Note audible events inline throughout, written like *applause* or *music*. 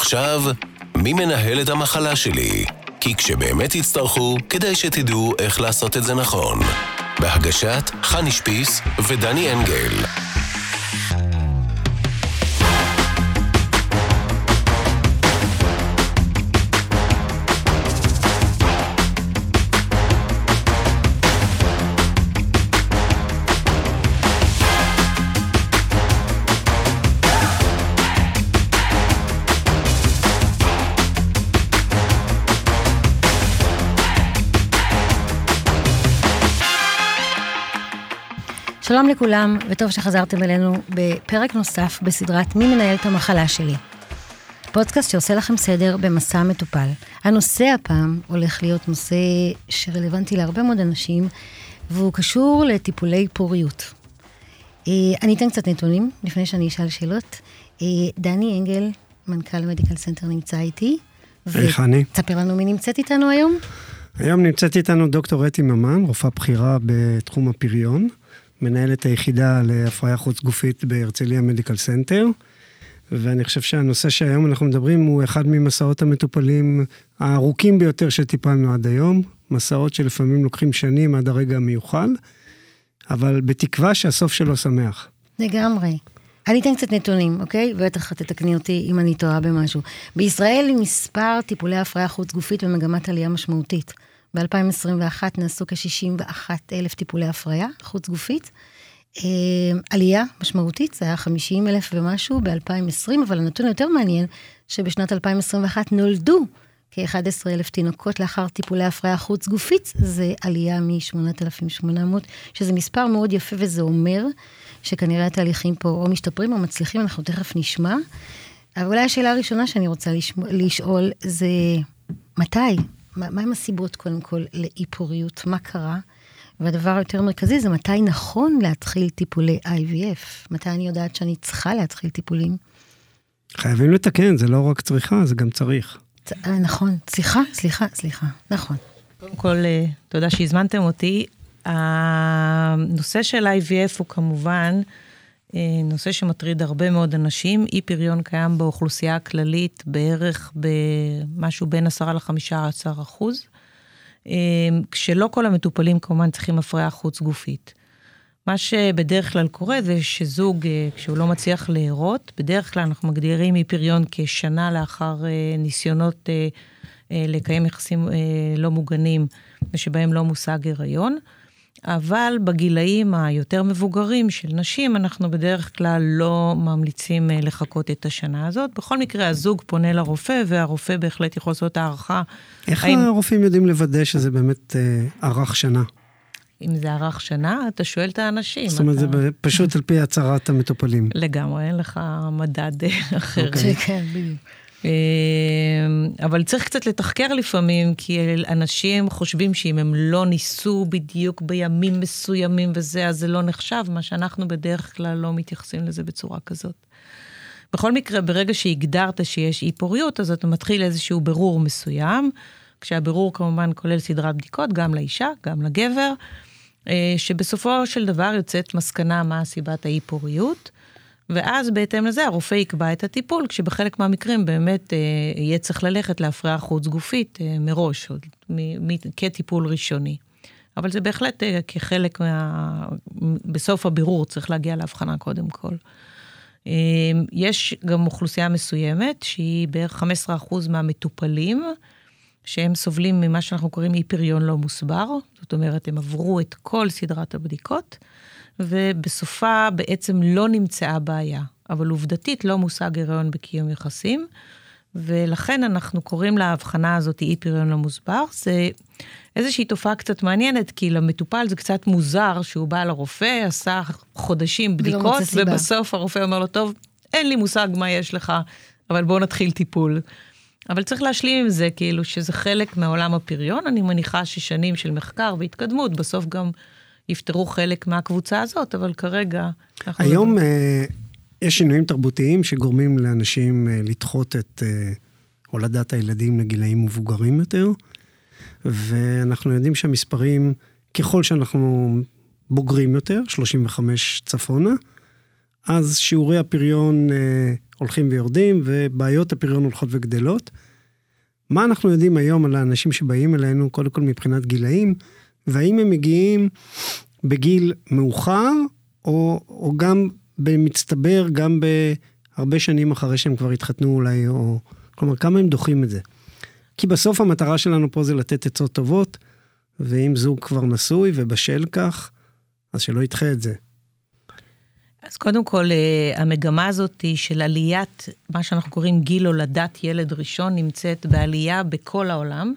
ועכשיו, מי מנהל את המחלה שלי? כי כשבאמת תצטרכו, כדאי שתדעו איך לעשות את זה נכון. בהגשת חני שפיס ודני אנגל. שלום לכולם, וטוב שחזרתם אלינו בפרק נוסף בסדרת מי מנהל את המחלה שלי. פודקאסט שעושה לכם סדר במסע מטופל. הנושא הפעם הולך להיות נושא שרלוונטי להרבה מאוד אנשים, והוא קשור לטיפולי פוריות. אה, אני אתן קצת נתונים לפני שאני אשאל שאלות. אה, דני אנגל, מנכ"ל Medical Center, נמצא איתי. היי חני. תספר לנו מי נמצאת איתנו היום. היום נמצאת איתנו דוקטור אתי ממן, רופאה בכירה בתחום הפריון. מנהלת היחידה להפריה חוץ גופית בהרצליה Medical Center. ואני חושב שהנושא שהיום אנחנו מדברים הוא אחד ממסעות המטופלים הארוכים ביותר שטיפלנו עד היום. מסעות שלפעמים לוקחים שנים עד הרגע המיוחל, אבל בתקווה שהסוף שלו שמח. לגמרי. אני אתן קצת נתונים, אוקיי? בטח תתקני אותי אם אני טועה במשהו. בישראל מספר טיפולי הפריה חוץ גופית במגמת עלייה משמעותית. ב-2021 נעשו כ-61 אלף טיפולי הפריה חוץ גופית. אה, עלייה משמעותית, זה היה 50 אלף ומשהו ב-2020, אבל הנתון היותר מעניין, שבשנת 2021 נולדו כ-11 אלף תינוקות לאחר טיפולי הפריה חוץ גופית, זה עלייה מ-8,800, שזה מספר מאוד יפה, וזה אומר שכנראה התהליכים פה או משתפרים או מצליחים, אנחנו תכף נשמע. אבל אולי השאלה הראשונה שאני רוצה לשאול זה, מתי? מה, מה הם הסיבות קודם כל לאי פוריות? מה קרה? והדבר היותר מרכזי זה מתי נכון להתחיל טיפולי IVF. מתי אני יודעת שאני צריכה להתחיל טיפולים. חייבים לתקן, זה לא רק צריכה, זה גם צריך. אה, נכון, סליחה, סליחה, סליחה, נכון. קודם כל, אה, תודה שהזמנתם אותי. הנושא של IVF הוא כמובן נושא שמטריד הרבה מאוד אנשים. אי פריון קיים באוכלוסייה הכללית בערך במשהו בין 10 ל-15 אחוז, אה, כשלא כל המטופלים כמובן צריכים הפריה חוץ גופית. מה שבדרך כלל קורה זה שזוג, אה, כשהוא לא מצליח להרות, בדרך כלל אנחנו מגדירים אי פריון כשנה לאחר ניסיונות לקיים יחסים לא מוגנים ושבהם לא מושג הריון. אבל בגילאים היותר מבוגרים של נשים, אנחנו בדרך כלל לא ממליצים אה, לחכות את השנה הזאת. בכל מקרה, הזוג פונה לרופא, והרופא בהחלט יכול לעשות הערכה. איך האם... הרופאים יודעים לוודא שזה באמת אה, ארך שנה? אם זה ארך שנה, אתה שואל את האנשים. זאת אומרת, אתה... זה פשוט על פי הצהרת המטופלים. לגמרי, אין לך מדד אה, אחר. אוקיי, כן, בדיוק. אמ, אבל צריך קצת לתחקר לפעמים, כי אנשים חושבים שאם הם לא ניסו בדיוק בימים מסוימים וזה, אז זה לא נחשב, מה שאנחנו בדרך כלל לא מתייחסים לזה בצורה כזאת. בכל מקרה, ברגע שהגדרת שיש אי פוריות, אז אתה מתחיל איזשהו בירור מסוים, כשהבירור כמובן כולל סדרת בדיקות, גם לאישה, גם לגבר, אה, שבסופו של דבר יוצאת מסקנה מה סיבת האי פוריות. ואז בהתאם לזה הרופא יקבע את הטיפול, כשבחלק מהמקרים באמת אה, יהיה צריך ללכת להפריה חוץ גופית אה, מראש, עוד, מ, מ, כטיפול ראשוני. אבל זה בהחלט אה, כחלק מה... בסוף הבירור צריך להגיע להבחנה קודם כל. אה, יש גם אוכלוסייה מסוימת, שהיא בערך 15% מהמטופלים, שהם סובלים ממה שאנחנו קוראים אי פריון לא מוסבר, זאת אומרת, הם עברו את כל סדרת הבדיקות. ובסופה בעצם לא נמצאה בעיה. אבל עובדתית לא מושג הריון בקיום יחסים, ולכן אנחנו קוראים להבחנה הזאת אי פריון לא מוסבר. זה איזושהי תופעה קצת מעניינת, כי למטופל זה קצת מוזר שהוא בא לרופא, עשה חודשים בדיקות, ובסוף הרופא אומר לו, טוב, אין לי מושג מה יש לך, אבל בואו נתחיל טיפול. אבל צריך להשלים עם זה, כאילו, שזה חלק מעולם הפריון. אני מניחה ששנים של מחקר והתקדמות, בסוף גם יפתרו חלק מהקבוצה הזאת, אבל כרגע... היום uh, יש שינויים תרבותיים שגורמים לאנשים uh, לדחות את uh, הולדת הילדים לגילאים מבוגרים יותר, ואנחנו יודעים שהמספרים, ככל שאנחנו בוגרים יותר, 35 צפונה, אז שיעורי הפריון אה, הולכים ויורדים, ובעיות הפריון הולכות וגדלות. מה אנחנו יודעים היום על האנשים שבאים אלינו, קודם כל מבחינת גילאים, והאם הם מגיעים בגיל מאוחר, או, או גם במצטבר, גם בהרבה שנים אחרי שהם כבר התחתנו אולי, או... כלומר, כמה הם דוחים את זה. כי בסוף המטרה שלנו פה זה לתת עצות טובות, ואם זוג כבר נשוי ובשל כך, אז שלא ידחה את זה. אז קודם כל, אה, המגמה הזאת של עליית, מה שאנחנו קוראים גיל הולדת ילד ראשון, נמצאת בעלייה בכל העולם,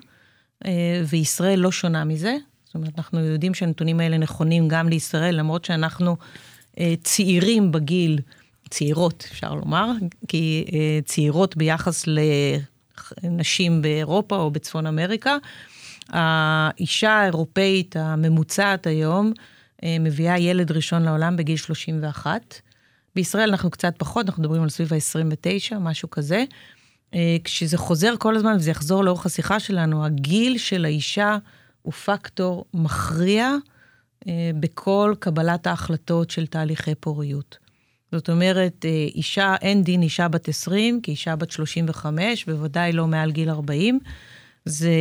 אה, וישראל לא שונה מזה. זאת אומרת, אנחנו יודעים שהנתונים האלה נכונים גם לישראל, למרות שאנחנו אה, צעירים בגיל, צעירות אפשר לומר, כי צעירות ביחס לנשים באירופה או בצפון אמריקה. האישה האירופאית הממוצעת היום, אה, מביאה ילד ראשון לעולם בגיל 31. בישראל אנחנו קצת פחות, אנחנו מדברים על סביב ה-29, משהו כזה. אה, כשזה חוזר כל הזמן, וזה יחזור לאורך השיחה שלנו, הגיל של האישה הוא פקטור מכריע אה, בכל קבלת ההחלטות של תהליכי פוריות. זאת אומרת, אישה, אין דין אישה בת 20 כאישה בת 35, בוודאי לא מעל גיל 40. זה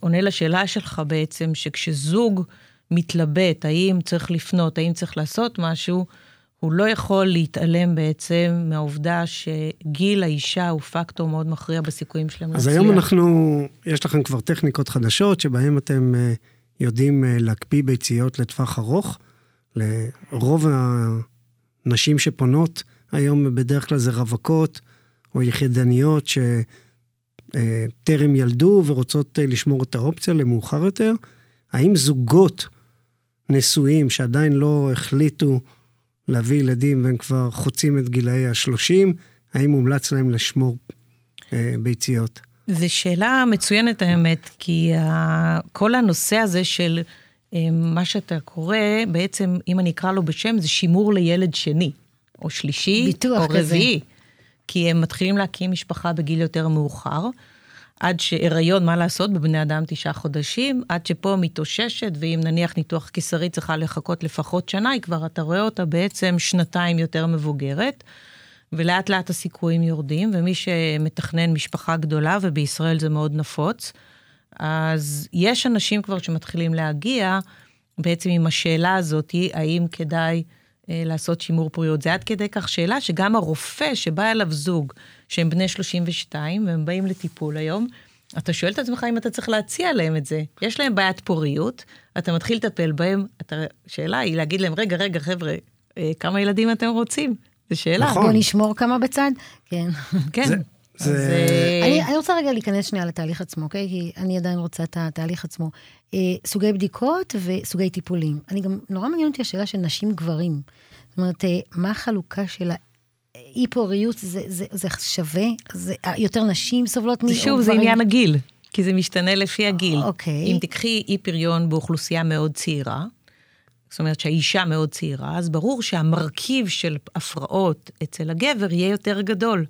עונה לשאלה שלך בעצם, שכשזוג מתלבט, האם צריך לפנות, האם צריך לעשות משהו, הוא לא יכול להתעלם בעצם מהעובדה שגיל האישה הוא פקטור מאוד מכריע בסיכויים שלהם להצליח. אז היום אנחנו, יש לכם כבר טכניקות חדשות, שבהן אתם אה, יודעים אה, להקפיא ביציות לטווח ארוך. לרוב הנשים שפונות היום בדרך כלל זה רווקות או יחידניות שטרם אה, ילדו ורוצות לשמור את האופציה למאוחר יותר. האם זוגות נשואים שעדיין לא החליטו להביא ילדים והם כבר חוצים את גילאי ה-30, האם מומלץ להם לשמור אה, ביציות? זו שאלה מצוינת האמת, כי ה... כל הנושא הזה של אה, מה שאתה קורא, בעצם, אם אני אקרא לו בשם, זה שימור לילד שני, או שלישי, או רביעי. כי הם מתחילים להקים משפחה בגיל יותר מאוחר. עד שהיריון, מה לעשות, בבני אדם תשעה חודשים, עד שפה מתאוששת, ואם נניח ניתוח קיסרי צריכה לחכות לפחות שנה, היא כבר, אתה רואה אותה בעצם שנתיים יותר מבוגרת, ולאט לאט הסיכויים יורדים, ומי שמתכנן משפחה גדולה, ובישראל זה מאוד נפוץ, אז יש אנשים כבר שמתחילים להגיע בעצם עם השאלה הזאת, האם כדאי אה, לעשות שימור פוריות. זה עד כדי כך שאלה שגם הרופא שבא אליו זוג, שהם בני 32, והם באים לטיפול היום, אתה שואל את עצמך אם אתה צריך להציע להם את זה. יש להם בעיית פוריות, אתה מתחיל לטפל בהם, השאלה היא להגיד להם, רגע, רגע, חבר'ה, אה, כמה ילדים אתם רוצים? זו שאלה. נכון. בוא נשמור כמה בצד? כן. *laughs* כן. זה... זה... אה, אני, אני רוצה רגע להיכנס שנייה לתהליך עצמו, אוקיי? כי אני עדיין רוצה את התהליך עצמו. אה, סוגי בדיקות וסוגי טיפולים. אני גם, נורא מעניין אותי השאלה של נשים גברים. זאת אומרת, אה, מה החלוקה של האי פוריות, זה, זה, זה שווה? זה, יותר נשים סובלות מ... שוב, זה עניין הגיל, כי זה משתנה לפי הגיל. אוקיי. אם תקחי אי פריון באוכלוסייה מאוד צעירה, זאת אומרת שהאישה מאוד צעירה, אז ברור שהמרכיב של הפרעות אצל הגבר יהיה יותר גדול.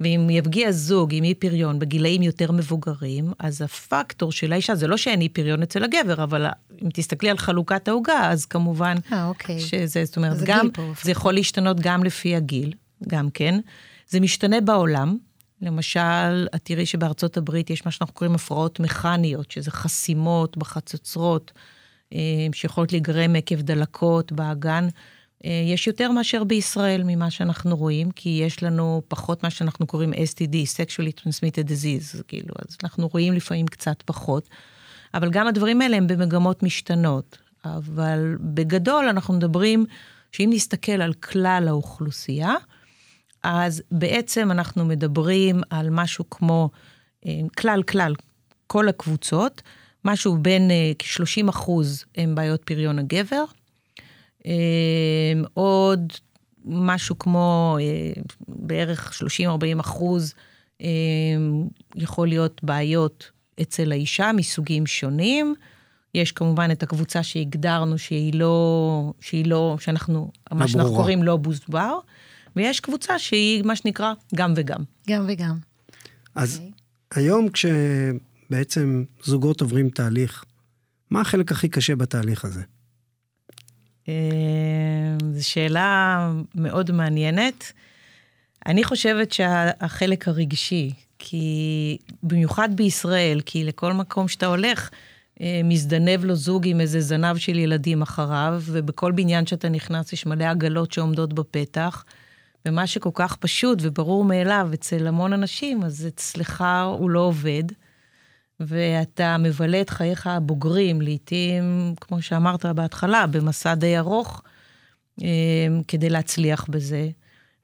ואם יפגיע זוג עם אי פריון בגילאים יותר מבוגרים, אז הפקטור של האישה, זה לא שאין אי פריון אצל הגבר, אבל אם תסתכלי על חלוקת העוגה, אז כמובן 아, אה, אוקיי. שזה, זאת אומרת, גם, זה יכול להשתנות גם לפי הגיל, גם כן. זה משתנה בעולם. למשל, את תראי שבארצות הברית יש מה שאנחנו קוראים הפרעות מכניות, שזה חסימות בחצוצרות, אה, שיכולות להיגרם עקב דלקות באגן. אה, יש יותר מאשר בישראל ממה שאנחנו רואים, כי יש לנו פחות מה שאנחנו קוראים STD, sexually transmitted disease, כאילו, אז אנחנו רואים לפעמים קצת פחות. אבל גם הדברים האלה הם במגמות משתנות. אבל בגדול אנחנו מדברים שאם נסתכל על כלל האוכלוסייה, אז בעצם אנחנו מדברים על משהו כמו אה, כלל כלל, כל הקבוצות, משהו בין אה, כ-30 אחוז הם בעיות פריון הגבר, אמ, עוד משהו כמו אה, בערך 30-40 אחוז יכול להיות בעיות אצל האישה מסוגים שונים. יש כמובן את הקבוצה שהגדרנו שהיא לא, שהיא לא, שאנחנו, מה שאנחנו קוראים לא בוסט בר, ויש קבוצה שהיא מה שנקרא גם וגם. גם וגם. אז okay. אוקיי. היום כשבעצם זוגות עוברים תהליך, מה החלק הכי קשה בתהליך הזה? אה, זו שאלה מאוד מעניינת. אני חושבת שהחלק הרגשי, כי במיוחד בישראל, כי לכל מקום שאתה הולך, אה, מזדנב לו זוג עם איזה זנב של ילדים אחריו, ובכל בניין שאתה נכנס יש מלא עגלות שעומדות בפתח. ומה שכל כך פשוט וברור מאליו אצל המון אנשים, אז אצלך הוא לא עובד. ואתה מבלה את חייך הבוגרים, לעתים, כמו שאמרת בהתחלה, במסע די ארוך, אה, כדי להצליח בזה.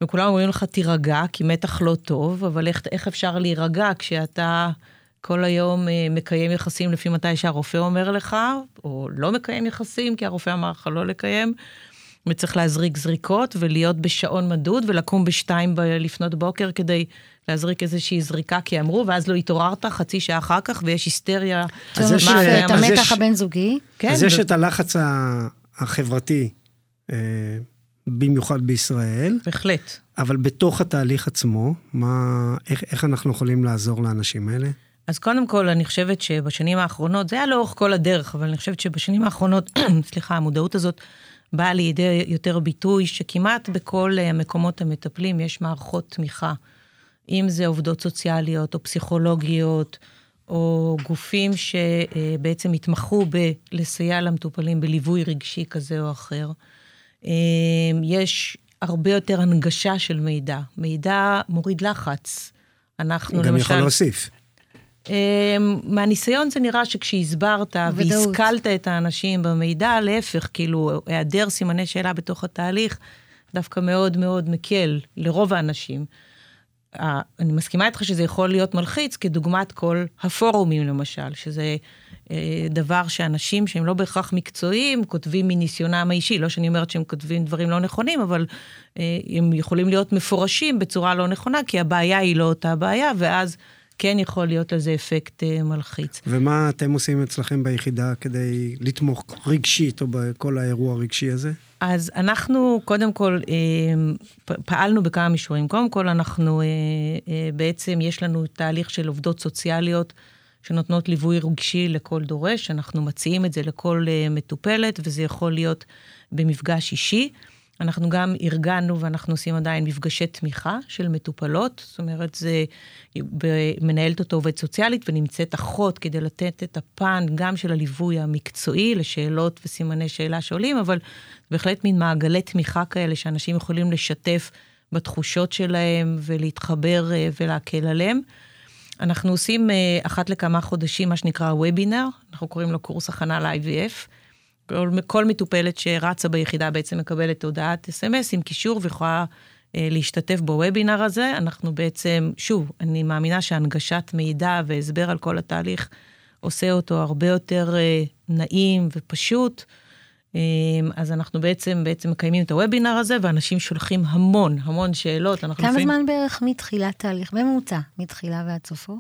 וכולם אומרים לך, תירגע, כי מתח לא טוב, אבל איך, איך אפשר להירגע כשאתה כל היום אה, מקיים יחסים לפי מתי שהרופא אומר לך, או לא מקיים יחסים, כי הרופא אמר לך לא לקיים, וצריך להזריק זריקות ולהיות בשעון מדוד ולקום בשתיים ב- לפנות בוקר כדי להזריק איזושהי זריקה, כי אמרו, ואז לא התעוררת חצי שעה אחר כך ויש היסטריה. אז יש- מה זה, את המתח יש- הבין-זוגי. כן, אז יש את הלחץ החברתי, אה, במיוחד בישראל, בהחלט. אבל בתוך התהליך עצמו, מה, איך, איך אנחנו יכולים לעזור לאנשים האלה? אז קודם כל, אני חושבת שבשנים האחרונות, זה היה לאורך כל הדרך, אבל אני חושבת שבשנים האחרונות, *clears throat* סליחה, המודעות הזאת באה לידי יותר ביטוי, שכמעט בכל אה, המקומות המטפלים יש מערכות תמיכה. אם זה עובדות סוציאליות או פסיכולוגיות, או גופים שבעצם התמחו בלסייע למטופלים בליווי רגשי כזה או אחר. אה, יש הרבה יותר הנגשה של מידע. מידע מוריד לחץ. אנחנו גם למשל... יכול להוסיף. אמ, מהניסיון זה נראה שכשהסברת. והשכלת את האנשים במידע, להפך, כאילו, היעדר סימני שאלה בתוך התהליך, דווקא מאוד מאוד מקל לרוב האנשים. אני מסכימה איתך שזה יכול להיות מלחיץ, כדוגמת כל הפורומים למשל, שזה אה, דבר שאנשים שהם לא בהכרח מקצועיים, כותבים מניסיונם האישי. לא שאני אומרת שהם כותבים דברים לא נכונים, אבל אה, הם יכולים להיות מפורשים בצורה לא נכונה, כי הבעיה היא לא אותה בעיה, ואז כן יכול להיות לזה אפקט אה, מלחיץ. ומה אתם עושים אצלכם ביחידה כדי לתמוך רגשית או בכל האירוע הרגשי הזה? אז אנחנו, קודם כל, אה, פעלנו בכמה מישורים. קודם כל, אנחנו, אה, בעצם יש לנו תהליך של עובדות סוציאליות שנותנות ליווי רגשי לכל דורש. אנחנו מציעים את זה לכל מטופלת, וזה יכול להיות במפגש אישי. אנחנו גם ארגנו, ואנחנו עושים עדיין מפגשי תמיכה של מטופלות. זאת אומרת, זה מנהלת אותו עובדת סוציאלית, ונמצאת אחות כדי לתת את הפן גם של הליווי המקצועי לשאלות וסימני שאלה שעולים, אבל בהחלט מין מעגלי תמיכה כאלה שאנשים יכולים לשתף בתחושות שלהם ולהתחבר אה, ולהקל עליהם. אנחנו עושים אה, אחת לכמה חודשים מה שנקרא וובינר, אנחנו קוראים לו קורס הכנה ל-IVF. כל, כל מטופלת שרצה ביחידה בעצם מקבלת הודעת אס.אם.אס עם קישור ויכולה אה, להשתתף בוובינר הזה. אנחנו בעצם, שוב, אני מאמינה שהנגשת מידע והסבר על כל התהליך עושה אותו הרבה יותר אה, נעים ופשוט. אה, אז אנחנו בעצם, בעצם מקיימים את הוובינר הזה, ואנשים שולחים המון, המון שאלות. כמה לפעמים- זמן בערך מתחילת תהליך? בממוצע, מתחילה ועד סופו?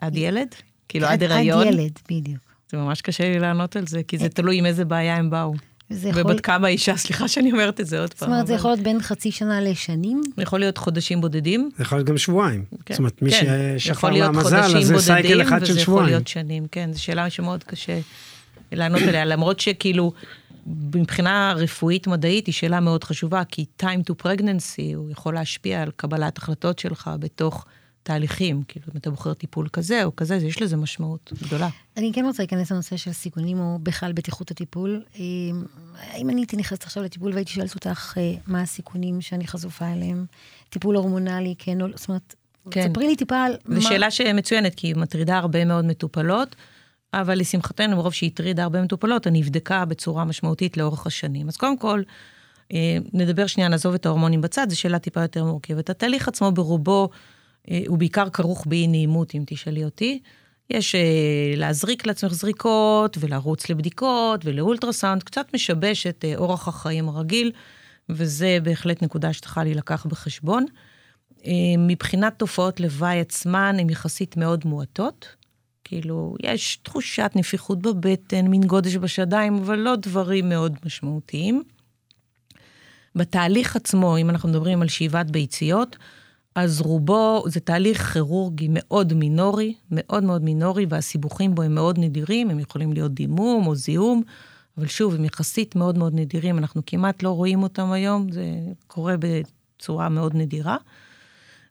עד ילד? כאילו עד הריון? עד ילד, בדיוק. זה ממש קשה לי לענות על זה, כי זה תלוי עם איזה בעיה הם באו. זה יכול... ובת כמה האישה, סליחה שאני אומרת את זה עוד זאת פעם. אומרת, זה אבל- יכול להיות בין חצי שנה לשנים? יכול להיות חודשים בודדים. זה יכול להיות גם שבועיים. כן, זאת אומרת, מי כן. ששפר יכול לה להיות מזל, חודשים אז זה סייקל אחד של וזה יכול שבועיים. להיות שנים, כן, זו שאלה שמאוד קשה לענות עליה, למרות שכאילו, מבחינה רפואית מדעית היא שאלה מאוד חשובה, כי time to pregnancy הוא יכול להשפיע על קבלת החלטות שלך בתוך תהליכים, כאילו, אם אתה בוחר טיפול כזה או כזה, יש לזה משמעות גדולה. אני כן רוצה להיכנס לנושא של סיכונים, או בכלל בטיחות הטיפול. אם אני הייתי נכנסת עכשיו לטיפול והייתי שואלת אותך אה, מה הסיכונים שאני חשופה אליהם, טיפול הורמונלי, כן או לא, זאת אומרת, כן. ספרי לי טיפה על זו שאלה שמצוינת, כי היא מטרידה הרבה מאוד מטופלות, אבל לשמחתנו, מרוב שהיא הטרידה הרבה מטופלות, היא נבדקה בצורה משמעותית לאורך השנים. אז קודם כל, אה, נדבר שנייה, נעזוב את ההורמונים בצד, זו שאלה טיפה יותר מורכבת. התהליך עצמו ברובו, הוא בעיקר כרוך באי נעימות, אם תשאלי אותי. יש אה, להזריק לעצמך זריקות, ולרוץ לבדיקות, ולאולטרסאונד, קצת משבש את אה, אורח החיים הרגיל, וזה בהחלט נקודה שצריכה להילקח בחשבון. אה, מבחינת תופעות לוואי עצמן, הן יחסית מאוד מועטות. כאילו, יש תחושת נפיחות בבטן, מין גודש בשדיים, אבל לא דברים מאוד משמעותיים. בתהליך עצמו, אם אנחנו מדברים על שאיבת ביציות, אז רובו זה תהליך כירורגי מאוד מינורי, מאוד מאוד מינורי, והסיבוכים בו הם מאוד נדירים, הם יכולים להיות דימום או זיהום, אבל שוב, הם יחסית מאוד מאוד נדירים, אנחנו כמעט לא רואים אותם היום, זה קורה בצורה מאוד נדירה.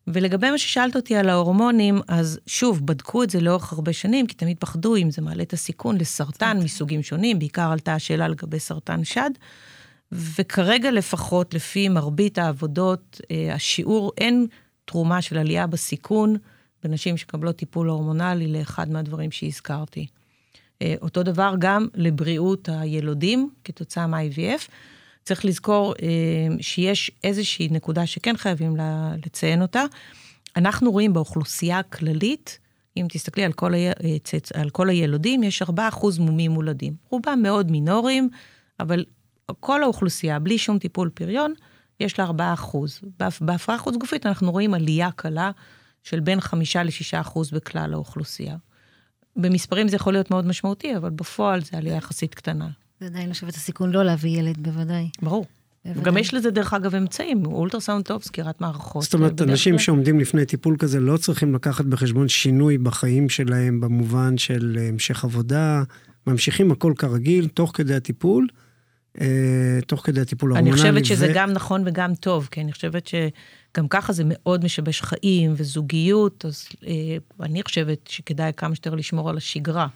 ולגבי מה ששאלת אותי על ההורמונים, אז שוב, בדקו את זה לאורך הרבה שנים, כי תמיד פחדו אם זה מעלה את הסיכון לסרטן מסוגים שונים, בעיקר עלתה השאלה לגבי סרטן שד. וכרגע לפחות, לפי מרבית העבודות, אה, השיעור, אין תרומה של עלייה בסיכון בנשים שקבלות טיפול הורמונלי לאחד מהדברים שהזכרתי. אה, אותו דבר גם לבריאות הילודים כתוצאה מה-IVF. צריך לזכור אה, שיש איזושהי נקודה שכן חייבים לציין אותה. אנחנו רואים באוכלוסייה הכללית, אם תסתכלי על כל, ה... על כל הילודים, יש 4% מומים מולדים. רובם מאוד מינוריים, אבל כל האוכלוסייה, בלי שום טיפול פריון, יש לה 4 אחוז. בהפרעה חוץ גופית אנחנו רואים עלייה קלה של בין 5 ל-6 אחוז בכלל האוכלוסייה. במספרים זה יכול להיות מאוד משמעותי, אבל בפועל זה עלייה יחסית קטנה. זה עדיין לא שווה את הסיכון לא להביא ילד, בוודאי. ברור. בוודאי. גם יש לזה, דרך אגב, אמצעים, אולטרסאונד טוב, סגירת מערכות. זאת אומרת, אנשים כלל... שעומדים לפני טיפול כזה לא צריכים לקחת בחשבון שינוי בחיים שלהם במובן של המשך עבודה, ממשיכים הכל כרגיל, תוך כדי הטיפול. אה, תוך כדי הטיפול ההורמונלי. אני חושבת שזה ו... גם נכון וגם טוב, כי אני חושבת שגם ככה זה מאוד משבש חיים וזוגיות, אז אה, אני חושבת שכדאי כמה שיותר לשמור על השגרה.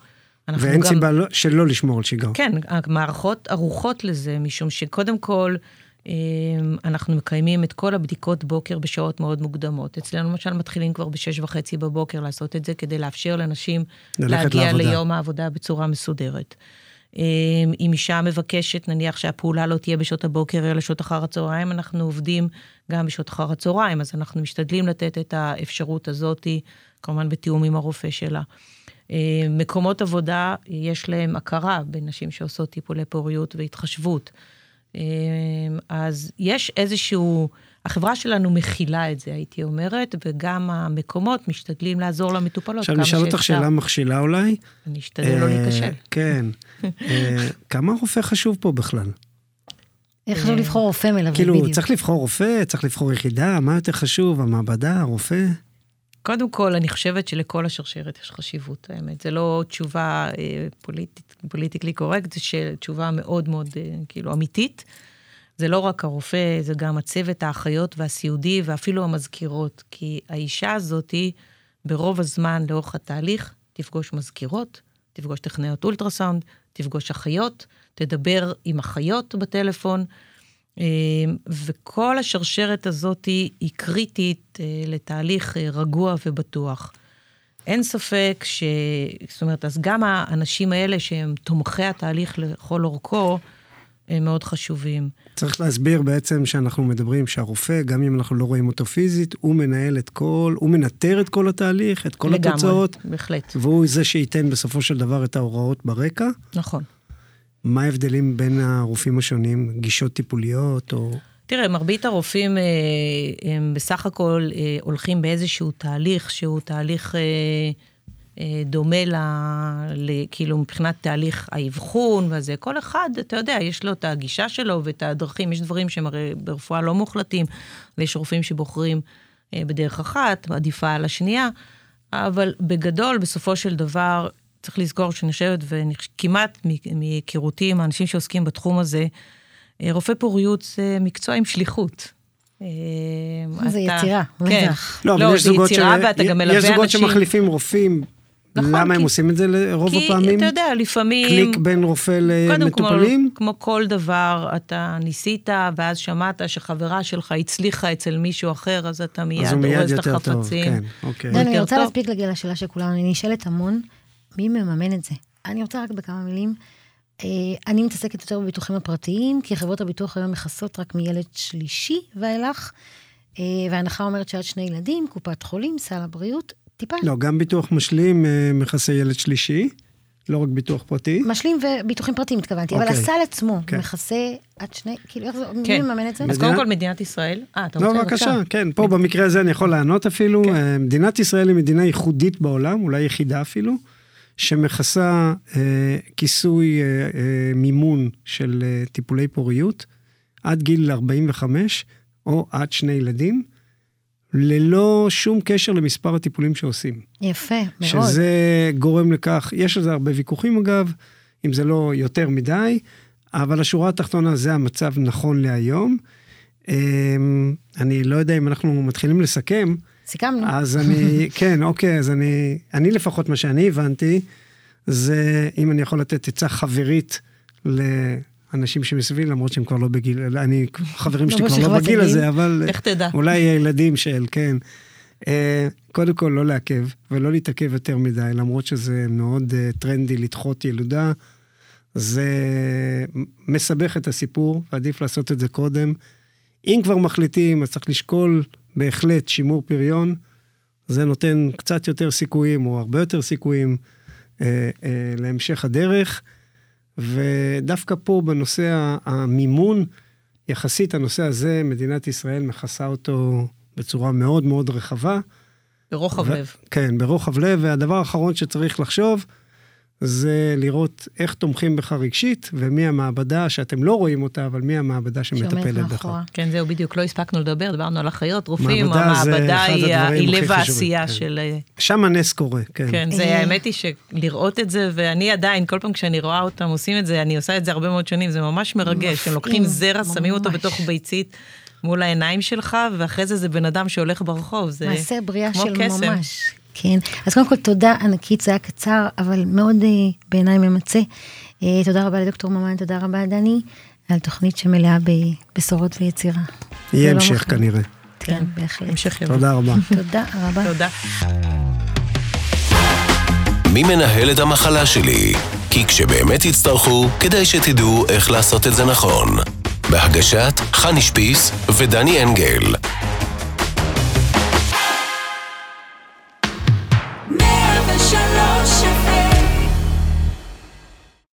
ואין גם... סיבה לא, שלא לשמור על שגרה. כן, המערכות ערוכות לזה, משום שקודם כל, אה, אנחנו מקיימים את כל הבדיקות בוקר בשעות מאוד מוקדמות. אצלנו למשל מתחילים כבר בשש וחצי בבוקר לעשות את זה, כדי לאפשר לנשים להגיע לעבודה. ליום העבודה בצורה מסודרת. אמ, אם אישה מבקשת, נניח שהפעולה לא תהיה בשעות הבוקר, אלא שעות אחר הצהריים, אנחנו עובדים גם בשעות אחר הצהריים, אז אנחנו משתדלים לתת את האפשרות הזאת, כמובן בתיאום עם הרופא שלה. אמ, מקומות עבודה, יש להם הכרה בנשים שעושות טיפולי פוריות והתחשבות. אמ, אז יש איזשהו... החברה שלנו מכילה את זה, הייתי אומרת, וגם המקומות משתדלים לעזור למטופלות. עכשיו נשאל אותך שאלה מכשילה אולי. אני אשתדל לא אה, להיכשל. כן. *laughs* אה, כמה רופא חשוב פה בכלל? איך חשוב לבחור רופא מלווה כאילו, בדיוק? כאילו, צריך לבחור רופא, צריך לבחור יחידה, מה יותר חשוב, המעבדה, הרופא? קודם כל, אני חושבת שלכל השרשרת יש חשיבות, האמת. זה לא תשובה אה, פוליטיקלי קורקט, זה תשובה מאוד מאוד, אה, כאילו, אמיתית. זה לא רק הרופא, זה גם הצוות, האחיות והסיעודי, ואפילו המזכירות. כי האישה הזאתי, ברוב הזמן, לאורך התהליך, תפגוש מזכירות, תפגוש טכנאיות אולטרסאונד, תפגוש אחיות, תדבר עם אחיות בטלפון, אה, וכל השרשרת הזאת היא קריטית אה, לתהליך אה, רגוע ובטוח. אין ספק ש... זאת אומרת, אז גם האנשים האלה שהם תומכי התהליך לכל אורכו, מאוד חשובים. צריך להסביר בעצם שאנחנו מדברים שהרופא, גם אם אנחנו לא רואים אותו פיזית, הוא מנהל את כל, הוא מנטר את כל התהליך, את כל לגמרי, התוצאות. לגמרי, בהחלט. והוא זה שייתן בסופו של דבר את ההוראות ברקע. נכון. מה ההבדלים בין הרופאים השונים? גישות טיפוליות או... תראה, מרבית הרופאים אה, הם בסך הכל אה, הולכים באיזשהו תהליך שהוא תהליך אה, אה, דומה ל, ל... כאילו מבחינת תהליך האבחון וזה. כל אחד, אתה יודע, יש לו את הגישה שלו ואת הדרכים. יש דברים שהם הרי ברפואה לא מוחלטים, ויש רופאים שבוחרים אה, בדרך אחת, עדיפה על השנייה. אבל בגדול, בסופו של דבר, צריך לזכור שאני חושבת, וכמעט מהיכרותי עם האנשים שעוסקים בתחום הזה, אה, רופא פוריות זה מקצוע עם שליחות. זה יצירה, כן. לא, אבל יש זוגות, יש זוגות שמחליפים רופאים נכון. למה כי... הם עושים את זה לרוב כי, הפעמים? כי אתה יודע, לפעמים... קליק בין רופא למטופלים? כמו, כמו כל דבר, אתה ניסית, ואז שמעת שחברה שלך הצליחה אצל מישהו אחר, אז אתה מיד אורז את החפצים. כן, אוקיי. אני רוצה להספיק להגיע לשאלה של כולנו, אני נשאלת המון, מי מממן את זה? אני רוצה רק בכמה מילים. אה, אני מתעסקת יותר בביטוחים הפרטיים, כי חברות הביטוח היום מכסות רק מילד שלישי ואילך, אה, וההנחה אומרת שעד שני ילדים, קופת חולים, סל הבריאות, טיפה. לא, גם ביטוח משלים אה, מכסה ילד שלישי, לא רק ביטוח פרטי. משלים וביטוחים פרטיים התכוונתי, אבל אוקיי. הסל עצמו כן. מכסה עד שני, כאילו איך זה, מי מממן את זה? אז קודם כל מדינת ישראל. אה, אתה רוצה? לא, בבקשה, כן, פה במקרה הזה אני יכול לענות אפילו. כן. אה, מדינת ישראל היא מדינה ייחודית בעולם, אולי יחידה אפילו, שמכסה אה, כיסוי מימון של טיפולי פוריות עד גיל 45, או עד שני ילדים. ללא שום קשר למספר הטיפולים שעושים. יפה, מאוד. שזה גורם לכך, יש על זה הרבה ויכוחים אגב, אם זה לא יותר מדי, אבל השורה התחתונה זה המצב נכון להיום. אמ, אני לא יודע אם אנחנו מתחילים לסכם. סיכמנו. אז אני, *laughs* כן, אוקיי, אז אני, אני לפחות מה שאני הבנתי, זה אם אני יכול לתת עצה חברית לאנשים שמסביבי, למרות שהם כבר לא בגיל, אני, חברים שלי כבר לא בגיל הזה, אבל... איך תדע? אולי ילדים של, כן. אה, קודם כל, לא לעכב, ולא להתעכב יותר מדי, למרות שזה מאוד uh, טרנדי לדחות ילודה. זה מסבך את הסיפור, ועדיף לעשות את זה קודם. אם כבר מחליטים, אז צריך לשקול בהחלט שימור פריון. זה נותן קצת יותר סיכויים, או הרבה יותר סיכויים, אה, אה, להמשך הדרך. ודווקא פה, בנושא המימון, יחסית הנושא הזה, מדינת ישראל מכסה אותו בצורה מאוד מאוד רחבה. ברוחב ו- לב. כן, ברוחב לב, והדבר האחרון שצריך לחשוב, זה לראות איך תומכים בך רגשית, ומי המעבדה שאתם לא רואים אותה, אבל מי המעבדה שמטפלת בך. כן, זהו, בדיוק, לא הספקנו לדבר, דיברנו על אחיות, רופאים, המעבדה היא, לב העשייה כן. של... שם הנס קורה, כן. כן, זה אה. האמת היא שלראות את זה, ואני עדיין, כל פעם כשאני רואה אותם עושים את זה, אני עושה את זה הרבה מאוד שנים, זה ממש מרגש, הם לוקחים זרע, שמים אותו בתוך ביצית. מול העיניים שלך, ואחרי זה זה בן אדם שהולך ברחוב, זה כמו קסם. מעשה בריאה של ממש. כן, אז קודם כל תודה ענקית, זה היה קצר, אבל מאוד אה, בעיניי ממצה. אה, תודה רבה לדוקטור ממן, תודה רבה דני, על תוכנית שמלאה בבשורות ויצירה. יהיה המשך. כנראה. כן, כן, בהחלט. המשך יבוא. תודה רבה. *laughs* תודה רבה. תודה. מי מנהל את המחלה שלי? כי כשבאמת יצטרכו, כדאי שתדעו איך לעשות את זה נכון. בהגשת חני שפיס ודני אנגל.